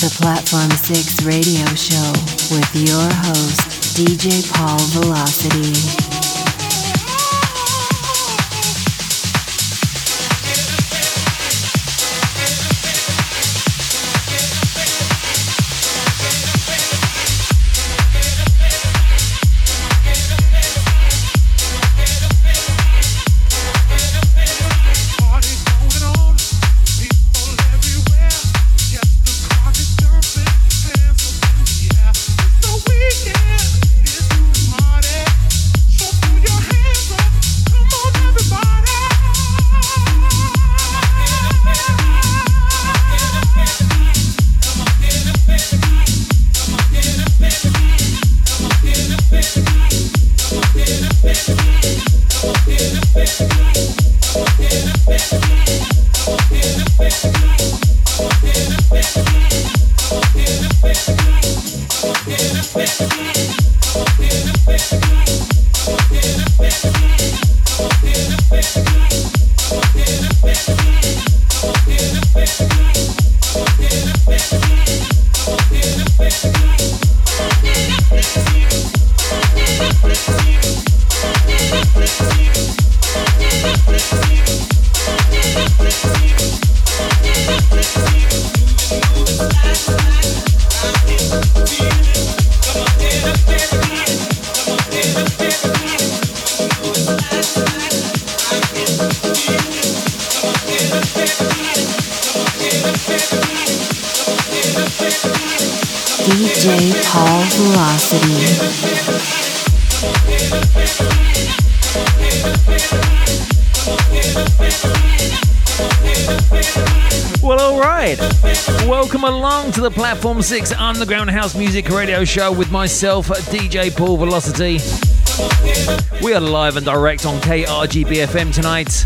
the Platform 6 radio show with your host, DJ Paul Velocity. To the Platform 6 Underground House Music Radio Show with myself, DJ Paul Velocity. We are live and direct on KRGBFM tonight.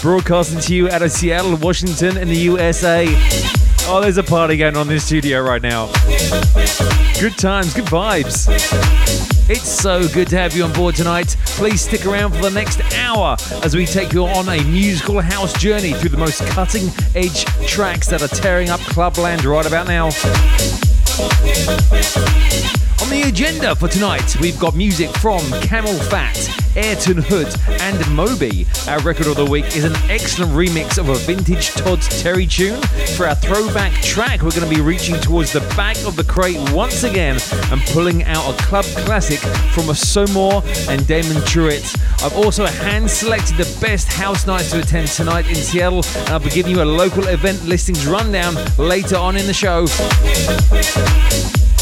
Broadcasting to you out of Seattle, Washington, in the USA. Oh, there's a party going on in the studio right now. Good times, good vibes. It's so good to have you on board tonight. Please stick around for the next hour as we take you on a musical house journey through the most cutting edge tracks that are tearing up clubland right about now. On the agenda for tonight, we've got music from CamelPhat, Ayrton Hood, and Moby. Our record of the week is an excellent remix of a vintage Todd Terry tune. For our throwback track, we're going to be reaching towards the back of the crate once again and pulling out a club classic from a Somore and Damon Trueitt. I've also hand selected the best house nights to attend tonight in Seattle, and I'll be giving you a local event listings rundown later on in the show.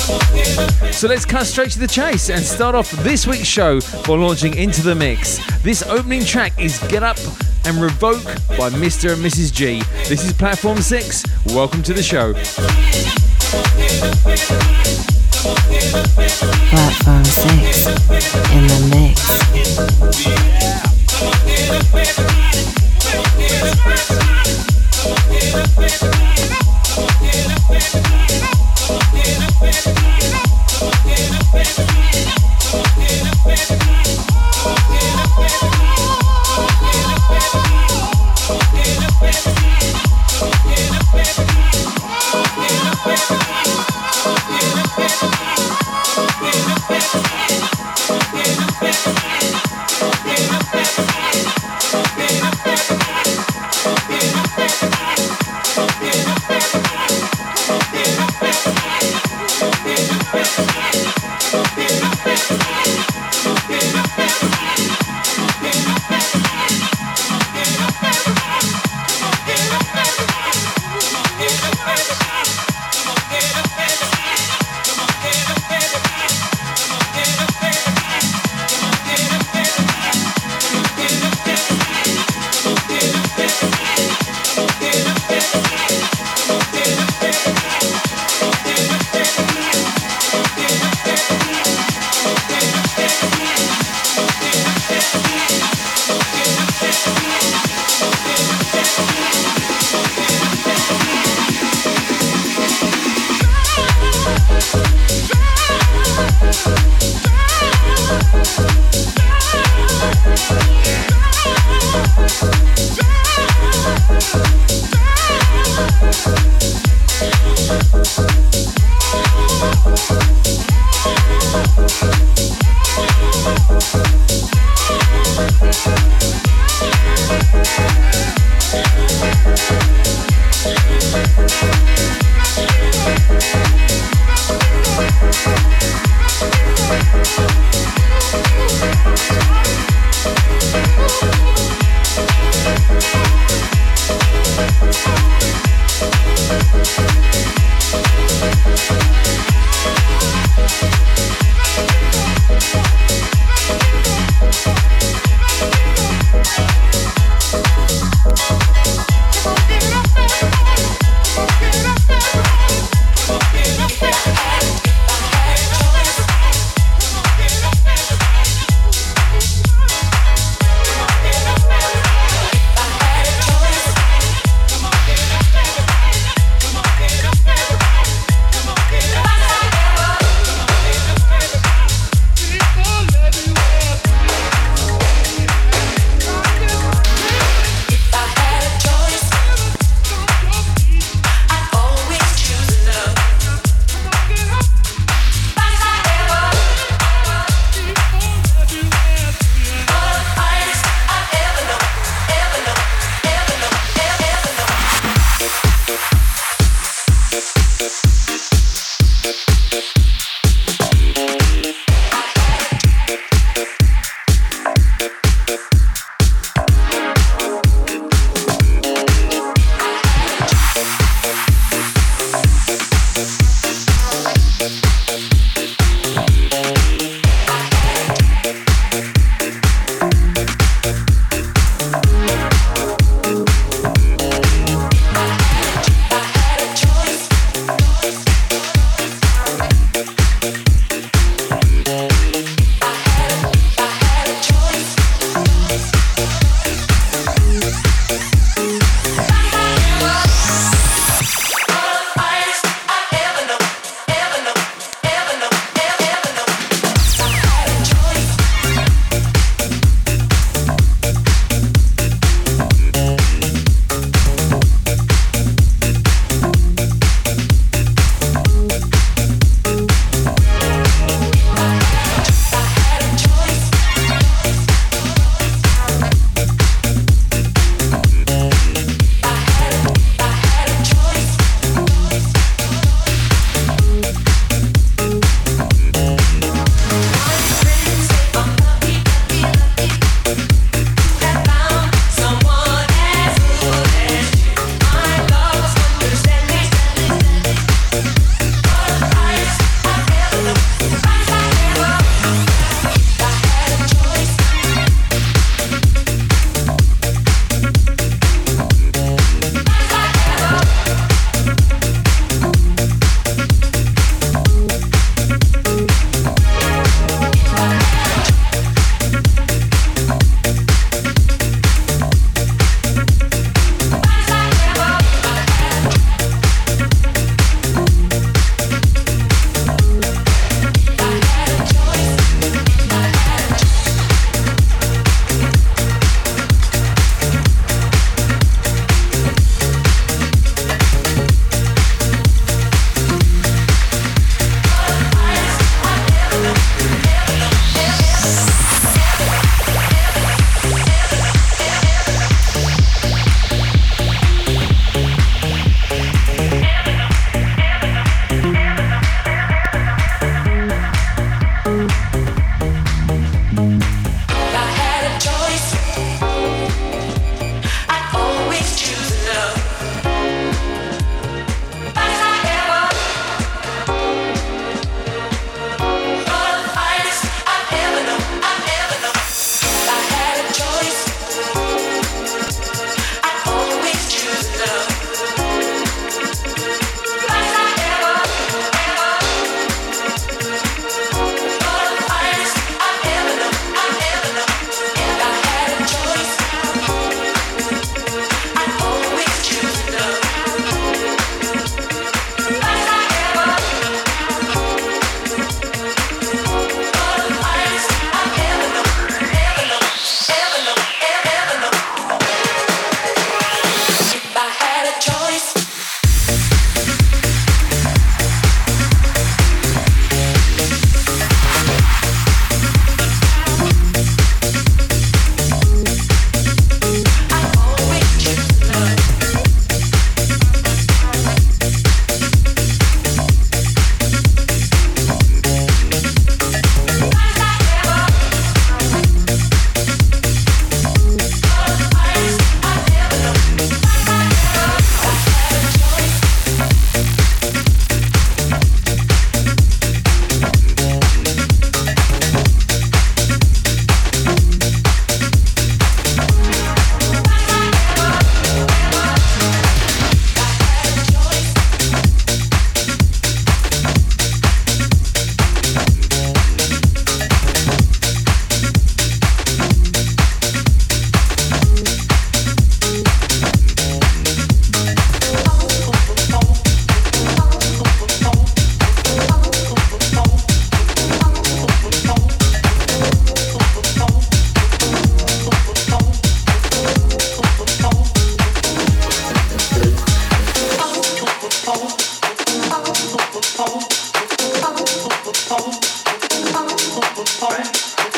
So let's cut straight to the chase and start off this week's show by launching into the mix. This opening track is Get Up and Revoke by Mr. and Mrs. G. This is Platform 6. Welcome to the show. Platform 6 in the mix. Oh,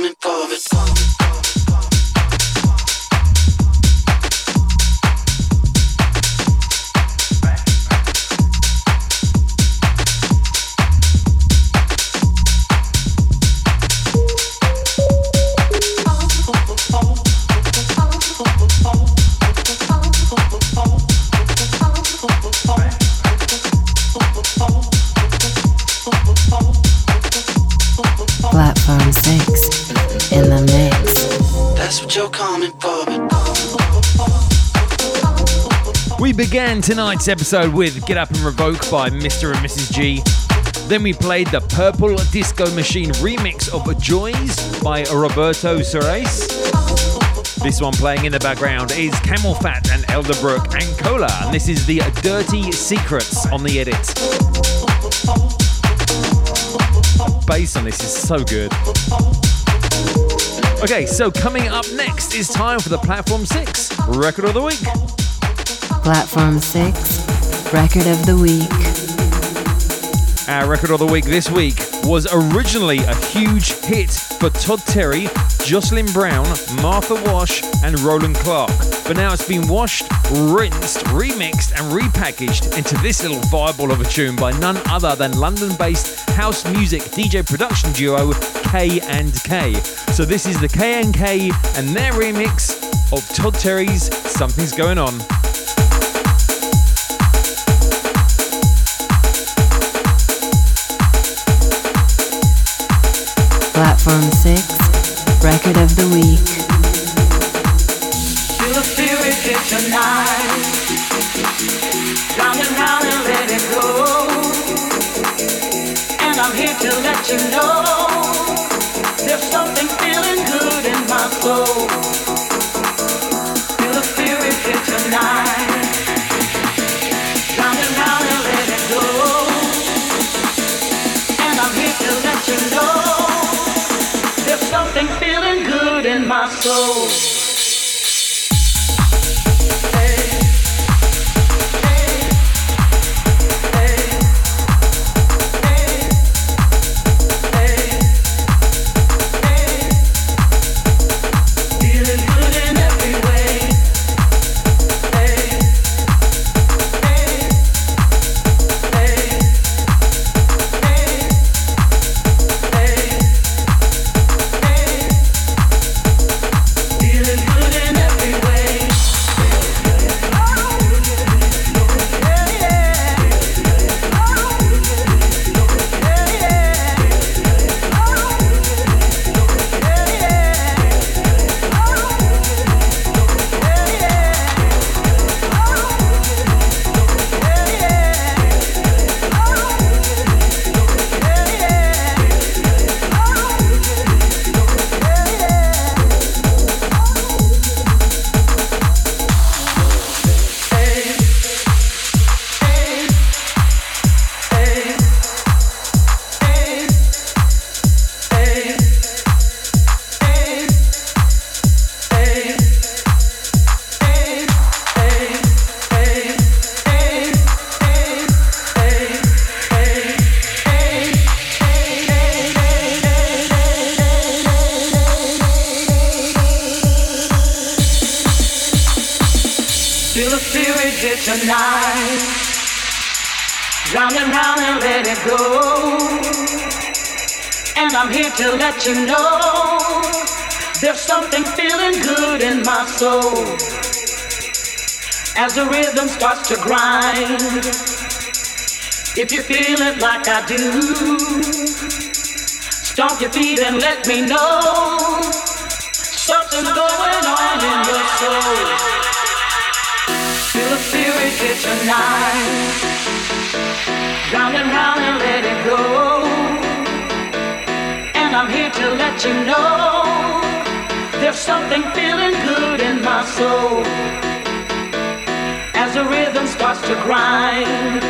coming for it. Tonight's episode with Get Up and Revoke by Mr. and Mrs. G. Then we played the Purple Disco Machine remix of Joys by Roberto Surace. This one playing in the background is CamelPhat and Elderbrook and Cola, and this is the Dirty Secrets on the edit. Bass on this is so good. Okay, so coming up next is time for the Platform 6 Record of the Week. Platform 6, Record of the Week. Our record of the week this week was originally a huge hit for Todd Terry Jocelyn Brown, Martha Wash, and Roland Clark. But now it's been washed, rinsed, remixed, and repackaged into this little fireball of a tune by none other than London-based house music DJ production duo K and K. So this is the K and K and their remix of Todd Terry's Something's Going On. Platform 6, Record of the Week. Feel the spirit tonight. Round and round and let it go. And I'm here to let you know there's something feeling good in my soul. go. Feel the spirit hit tonight. Round and round and let it go. And I'm here to let you know there's something feeling good in my soul. As the rhythm starts to grind, if you feel it like I do, stomp your feet and let me know something's going on in your soul. Spirit tonight. Round and round and let it go. And I'm here to let you know there's something feeling good in my soul. As the rhythm starts to grind,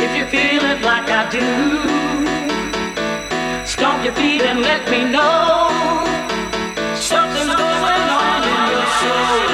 if you feel it like I do, stomp your feet and let me know something's going on in your soul.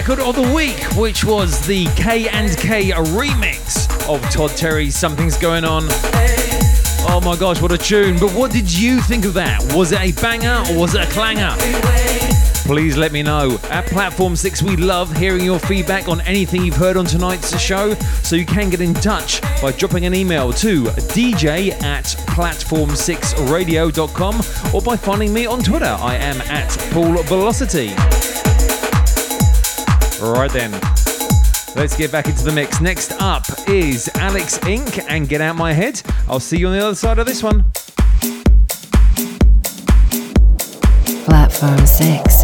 record of the week, which was the K and K remix of Todd Terry's Something's Going On. Oh my gosh, what a tune. But what did you think of that? Was it a banger or was it a clanger? please let me know. At Platform 6, we love hearing your feedback on anything you've heard on tonight's show, so you can get in touch by dropping an email to dj at platform6radio.com or by finding me on Twitter. I am at Paul Velocity. Right then. Let's get back into the mix. Next up is Alex Inc. and Get Out My Head. I'll see you on the other side of this one. Platform 6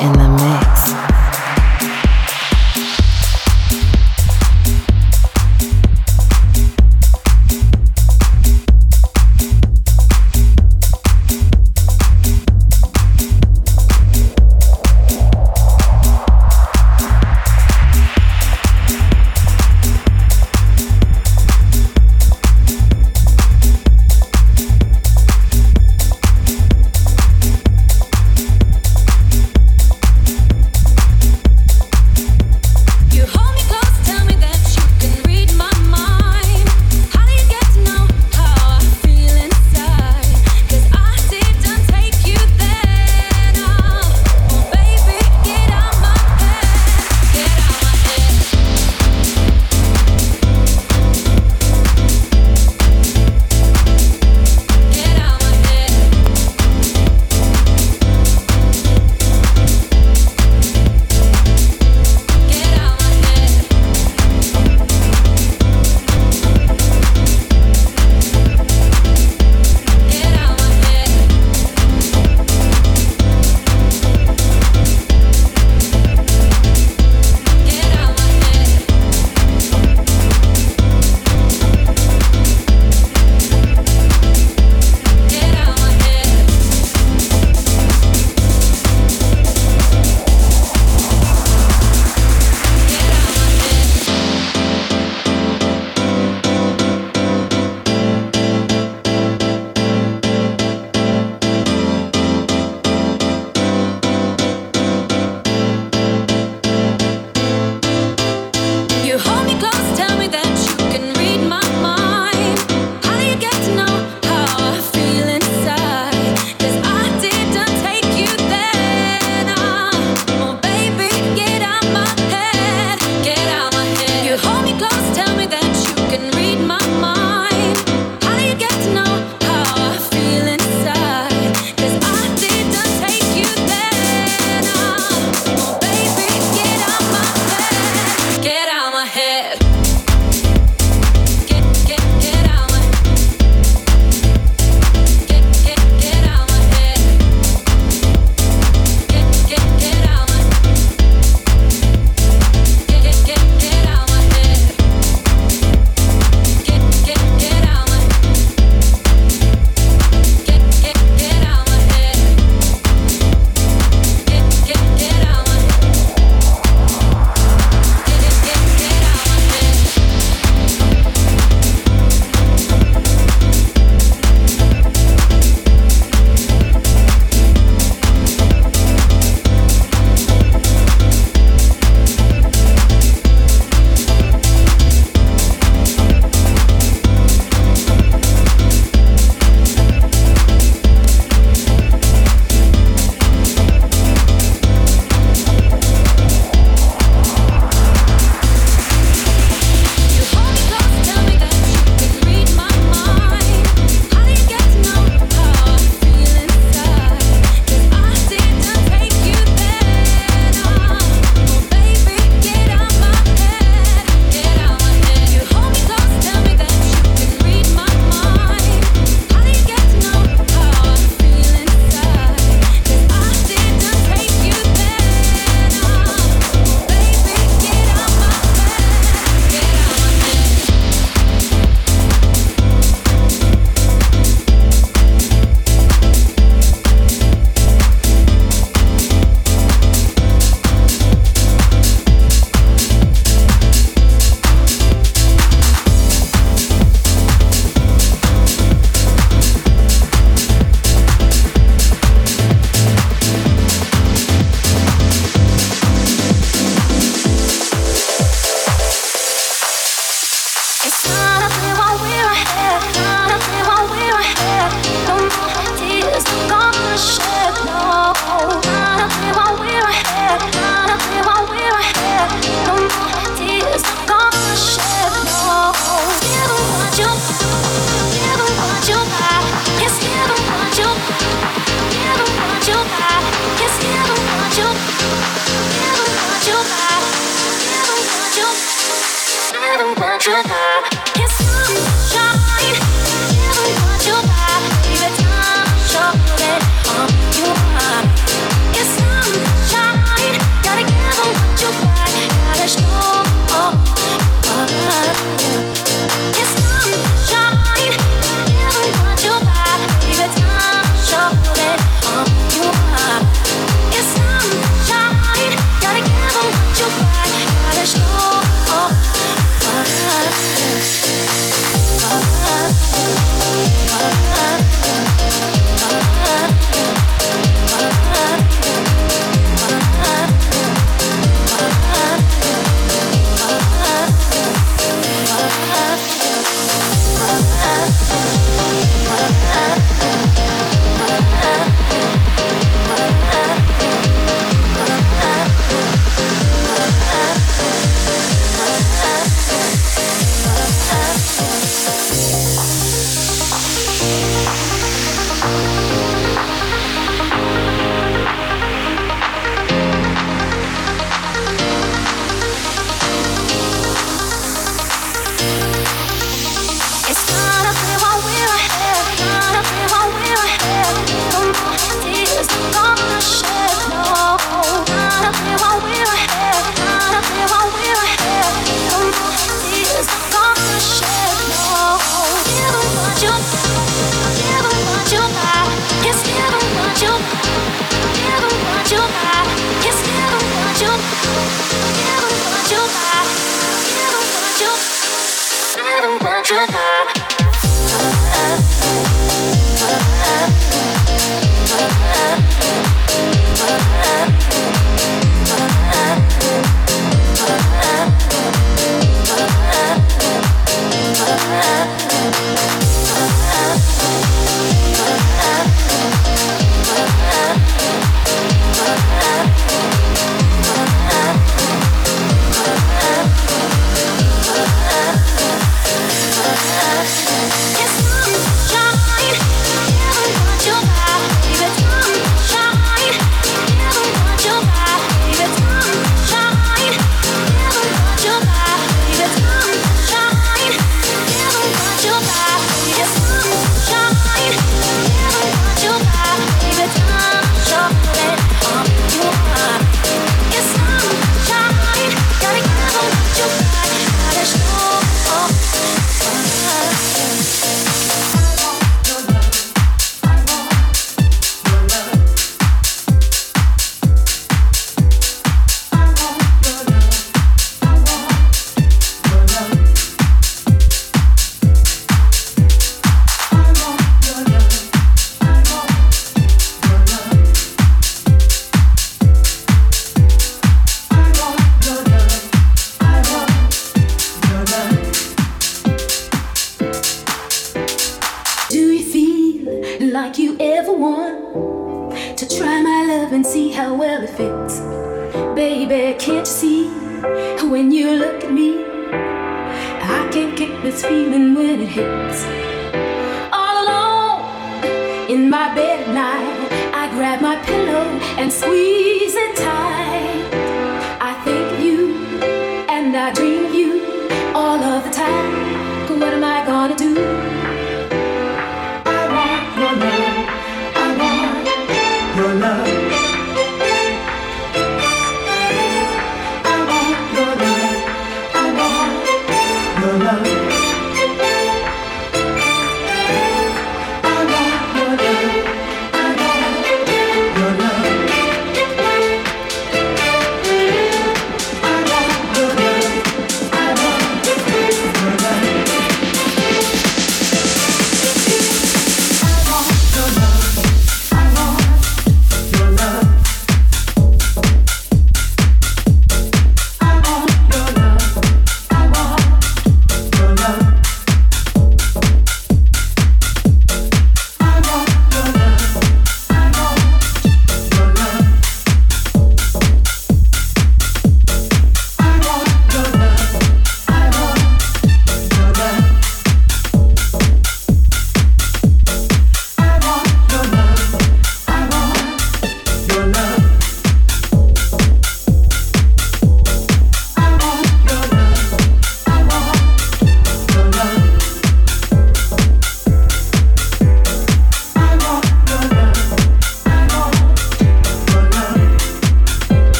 in the mix.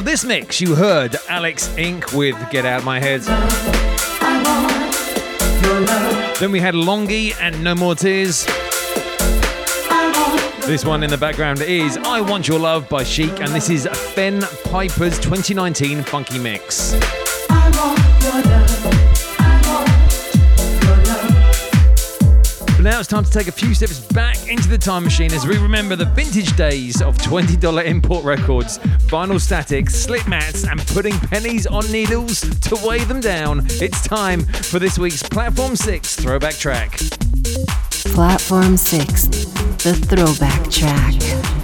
Of this mix, you heard Alex Inc. with Get Out My Head. Then we had Longy and No More Tears. This one in the background is I Want Your Love by Chic, and this is Fen Piper's 2019 Funky Mix. Now it's time to take a few steps back into the time machine as we remember the vintage days of $20 import records, vinyl statics, slip mats, and putting pennies on needles to weigh them down. It's time for this week's Platform 6 throwback track. Platform 6, the throwback track.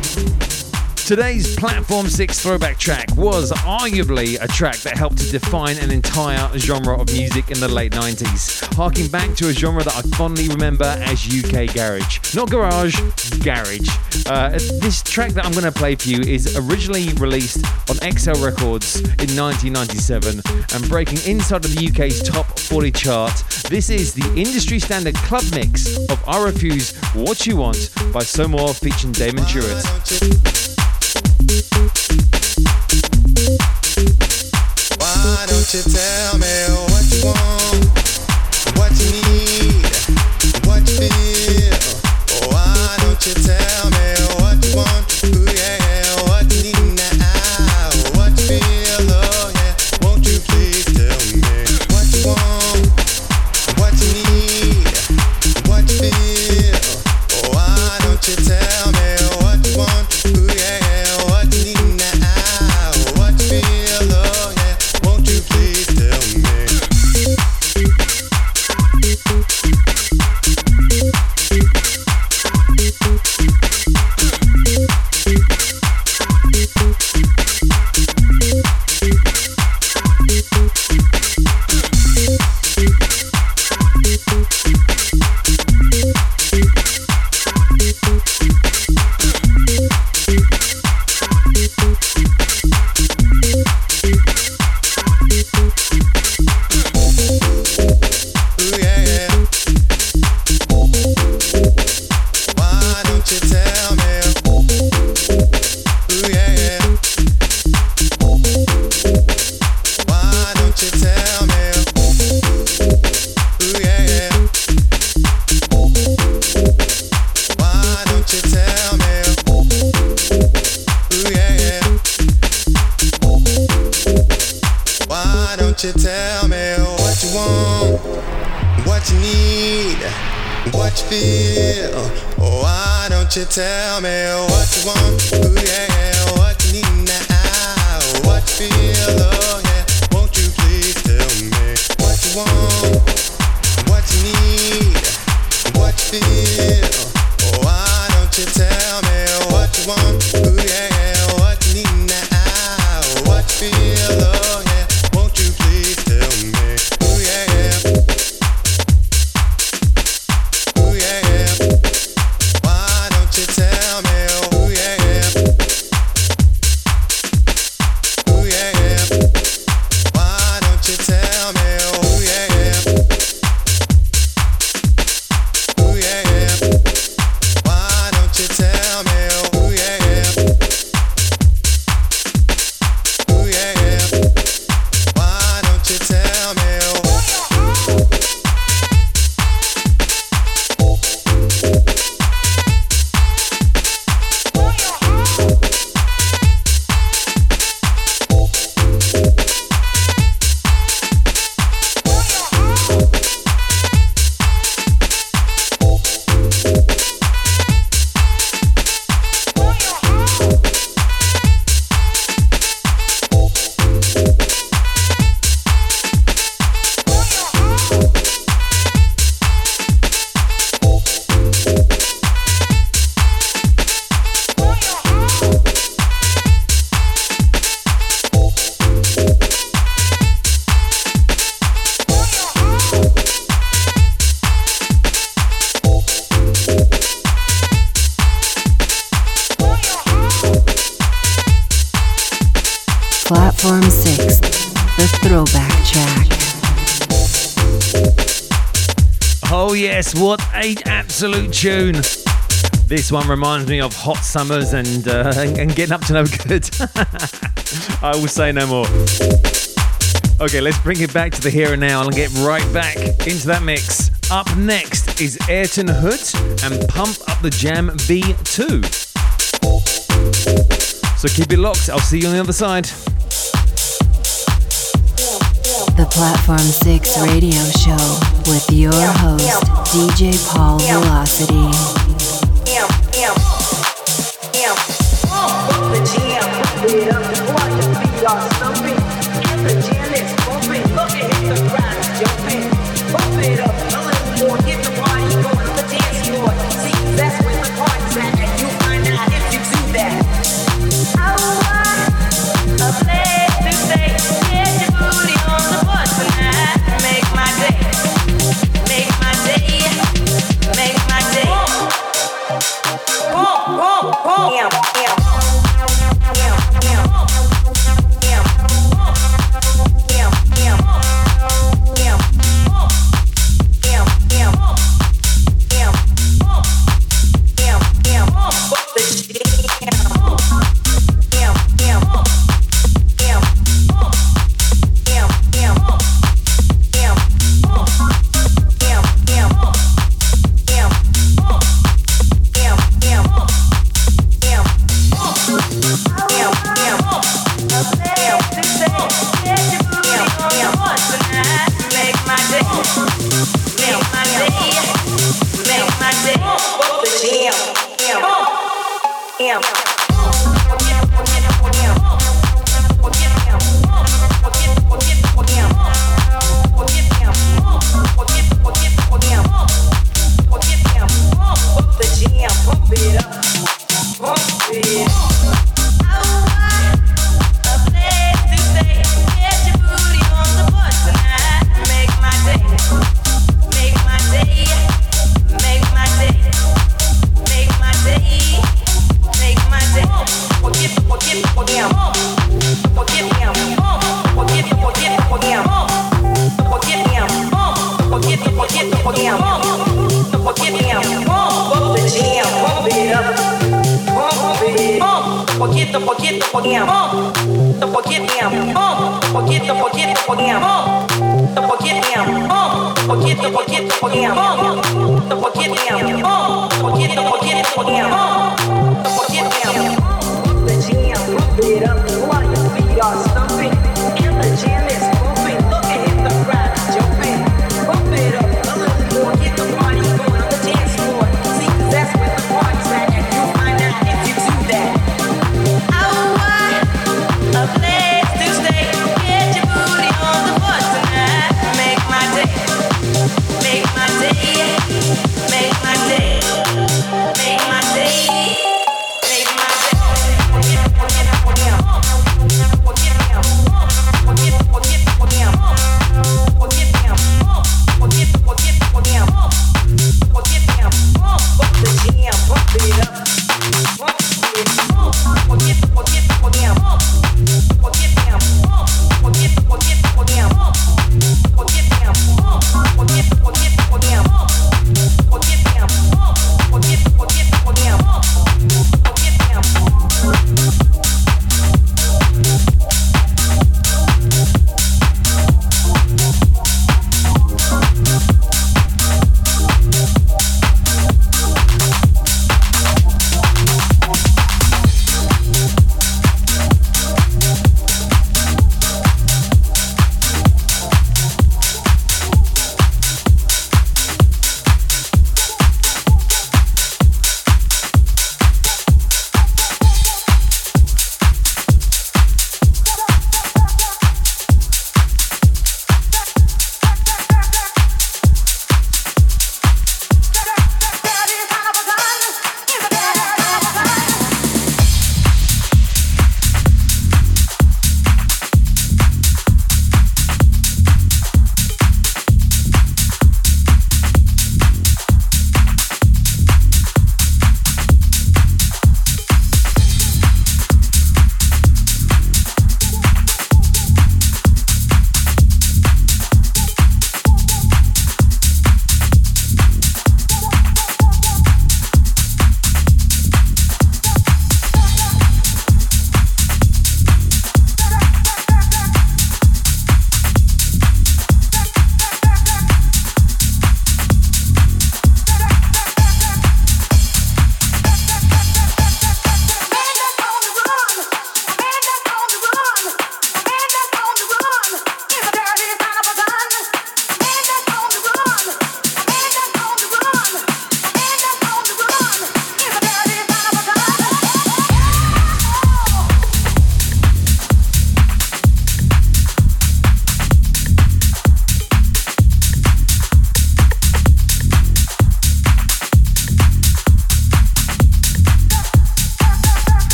Today's Platform 6 throwback track was arguably a track that helped to define an entire genre of music in the late 90s, harking back to a genre that I fondly remember as UK garage. Not garage, garage. Uh, this track that I'm going to play for you is originally released on XL Records in 1997 and breaking inside of the UK's top 40 chart. This is the industry standard club mix of I Refuse What You Want by Somore featuring Damon Trueitt. Why don't you tell me what you want, what you absolute tune. This one reminds me of hot summers and, uh, and getting up to no good. I will say no more. Okay, let's bring it back to the here and now and get right back into that mix. Up next is Ayrton Hood and Pump Up the Jam V2. So keep it locked. I'll see you on the other side. The Platform 6 radio show with your host, DJ Paul Velocity.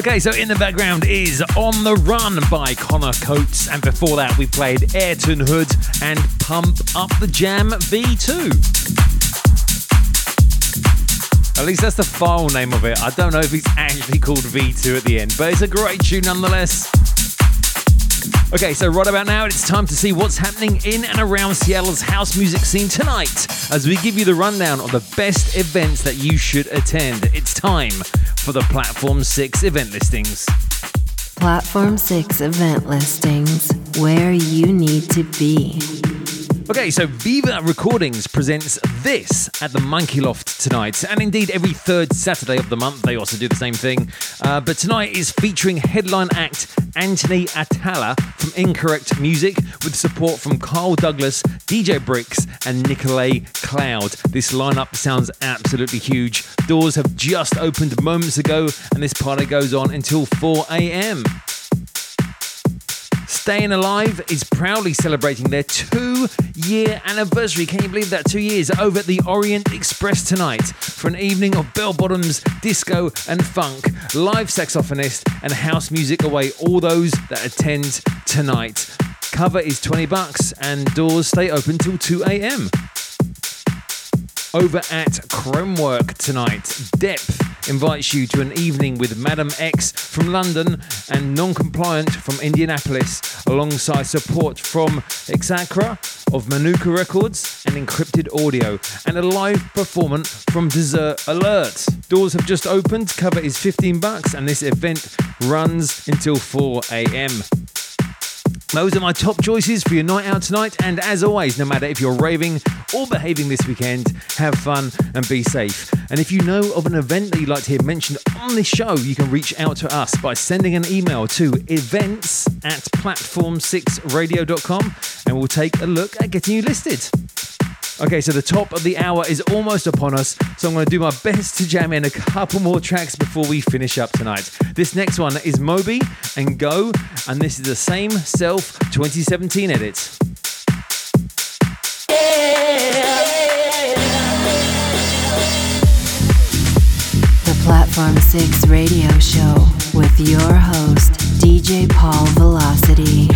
Okay, so in the background is On the Run by Connor Coates, and before that we played Ayrton Hood and Pump Up the Jam V2. At least that's the file name of it. I don't know if it's actually called V2 at the end, but it's a great tune nonetheless. Okay, so right about now, it's time to see what's happening in and around Seattle's house music scene tonight as we give you the rundown of the best events that you should attend. It's time for the Platform 6 event listings. Platform 6 event listings, where you need to be. Okay, so Viva Recordings presents this at the Monkey Loft tonight, and indeed every third Saturday of the month they also do the same thing. Uh, but tonight is featuring headline act Anthony Attalla from Incorrect Music with support from Carl Douglas, DJ Bricks, and Nicolay Cloud. This lineup sounds absolutely huge. Doors have just opened moments ago, and this party goes on until 4 a.m. Staying Alive is proudly celebrating their two year anniversary. Can you believe that? Two years over at the Orient Express tonight for an evening of bell bottoms, disco, and funk. Live saxophonist and house music away all those that attend tonight. Cover is 20 bucks and doors stay open till 2 a.m over at Chromework tonight. Depth invites you to an evening with Madam X from London and Non-Compliant from Indianapolis, alongside support from Exacra of Manuka Records and Encrypted Audio, and a live performance from Dessert Alert. Doors have just opened, cover is 15 bucks, and this event runs until 4 a.m. Those are my top choices for your night out tonight. And as always, no matter if you're raving or behaving this weekend, have fun and be safe. And if you know of an event that you'd like to hear mentioned on this show, you can reach out to us by sending an email to events at platform6radio.com and we'll take a look at getting you listed. Okay, so the top of the hour is almost upon us, so I'm going to do my best to jam in a couple more tracks before we finish up tonight. This next one is Moby and Go, and this is the same Self 2017 edit. The Platform 6 radio show with your host, DJ Paul Velocity.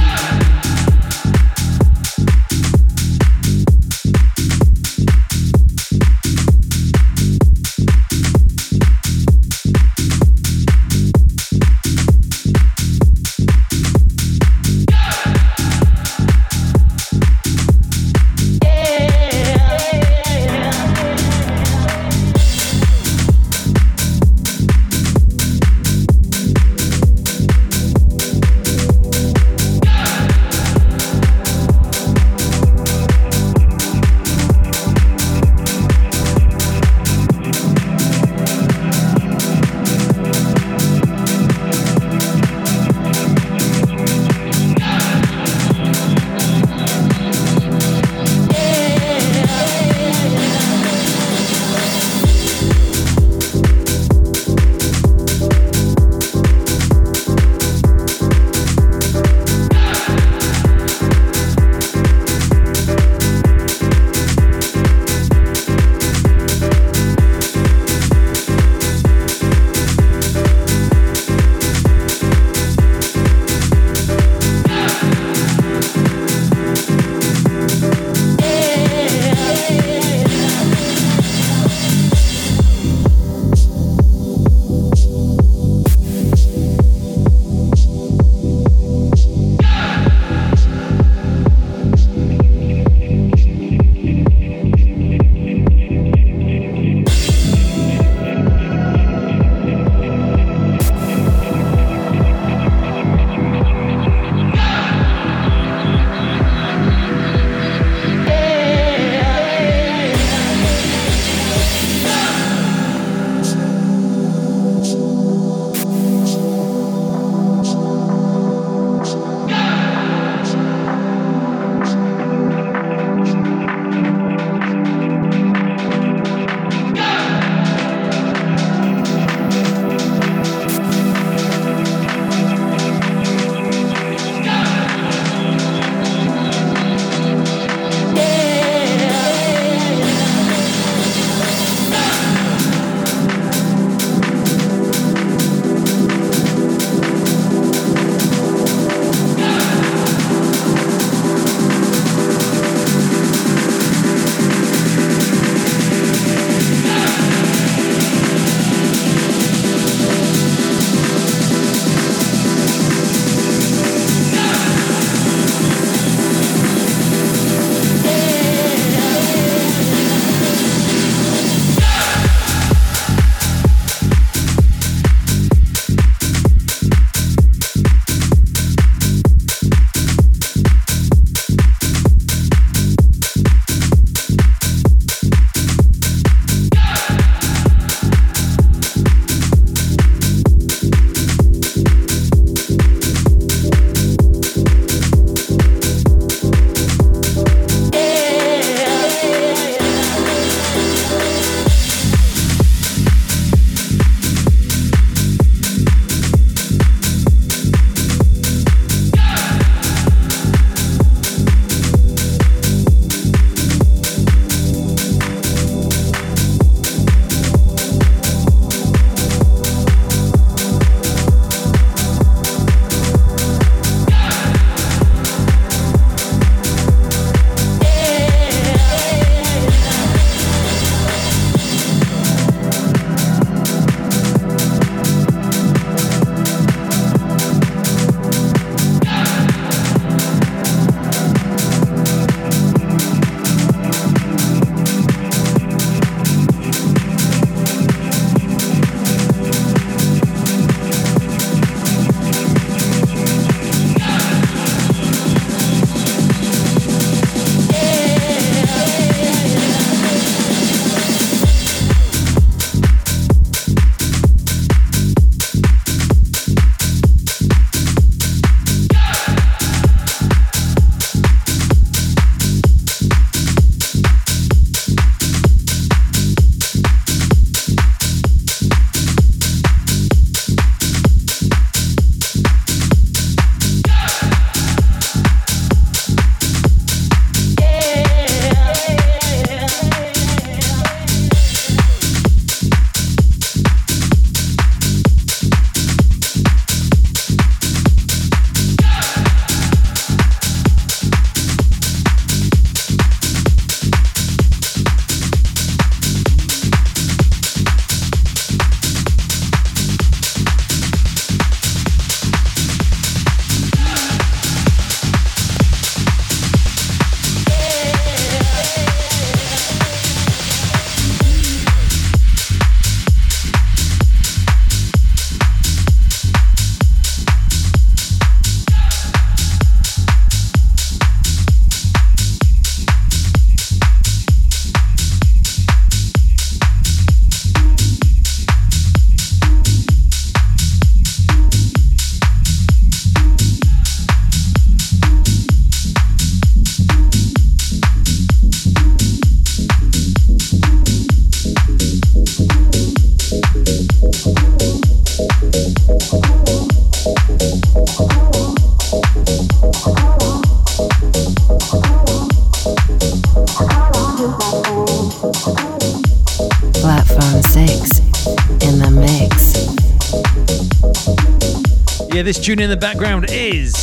This tune in the background is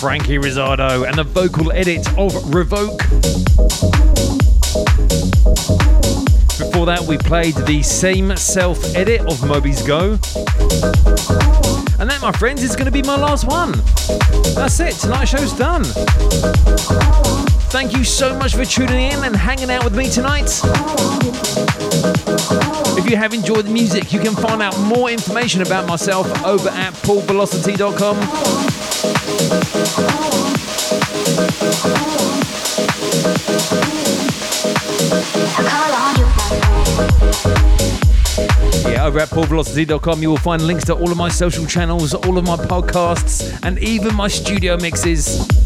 Frankie Rizardo and the vocal edit of Revoke. Before that, we played the same self edit of Moby's Go. And that, my friends, is going to be my last one. That's it, tonight's show's done. Thank you so much for tuning in and hanging out with me tonight. If you have enjoyed the music, you can find out more information about myself over at paulvelocity.com. Yeah, over at paulvelocity.com, you will find links to all of my social channels, all of my podcasts, and even my studio mixes.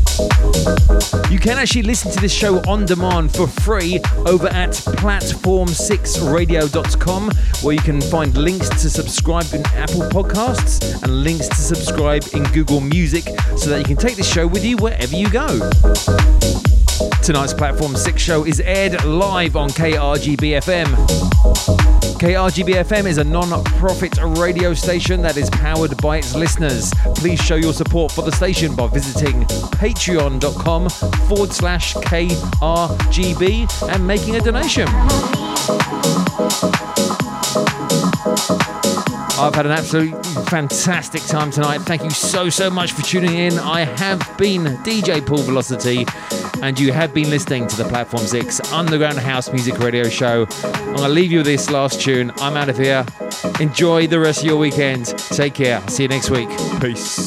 You can actually listen to this show on demand for free over at platform6radio.com, where you can find links to subscribe in Apple Podcasts and links to subscribe in Google Music so that you can take the show with you wherever you go. Tonight's Platform 6 show is aired live on KRGB FM. KRGB-FM is a non-profit radio station that is powered by its listeners. Please show your support for the station by visiting patreon.com forward slash KRGB and making a donation. I've had an absolutely fantastic time tonight. Thank you so, so much for tuning in. I have been DJ Paul Velocity, and you have been listening to the Platform 6 Underground House Music Radio Show. I'm going to leave you with this last tune. I'm out of here. Enjoy the rest of your weekend. Take care. See you next week. Peace.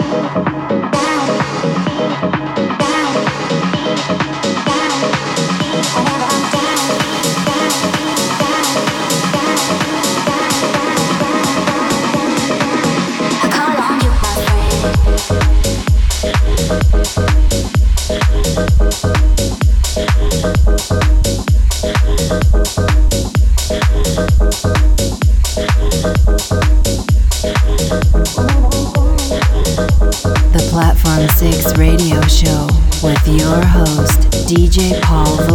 DJ Paul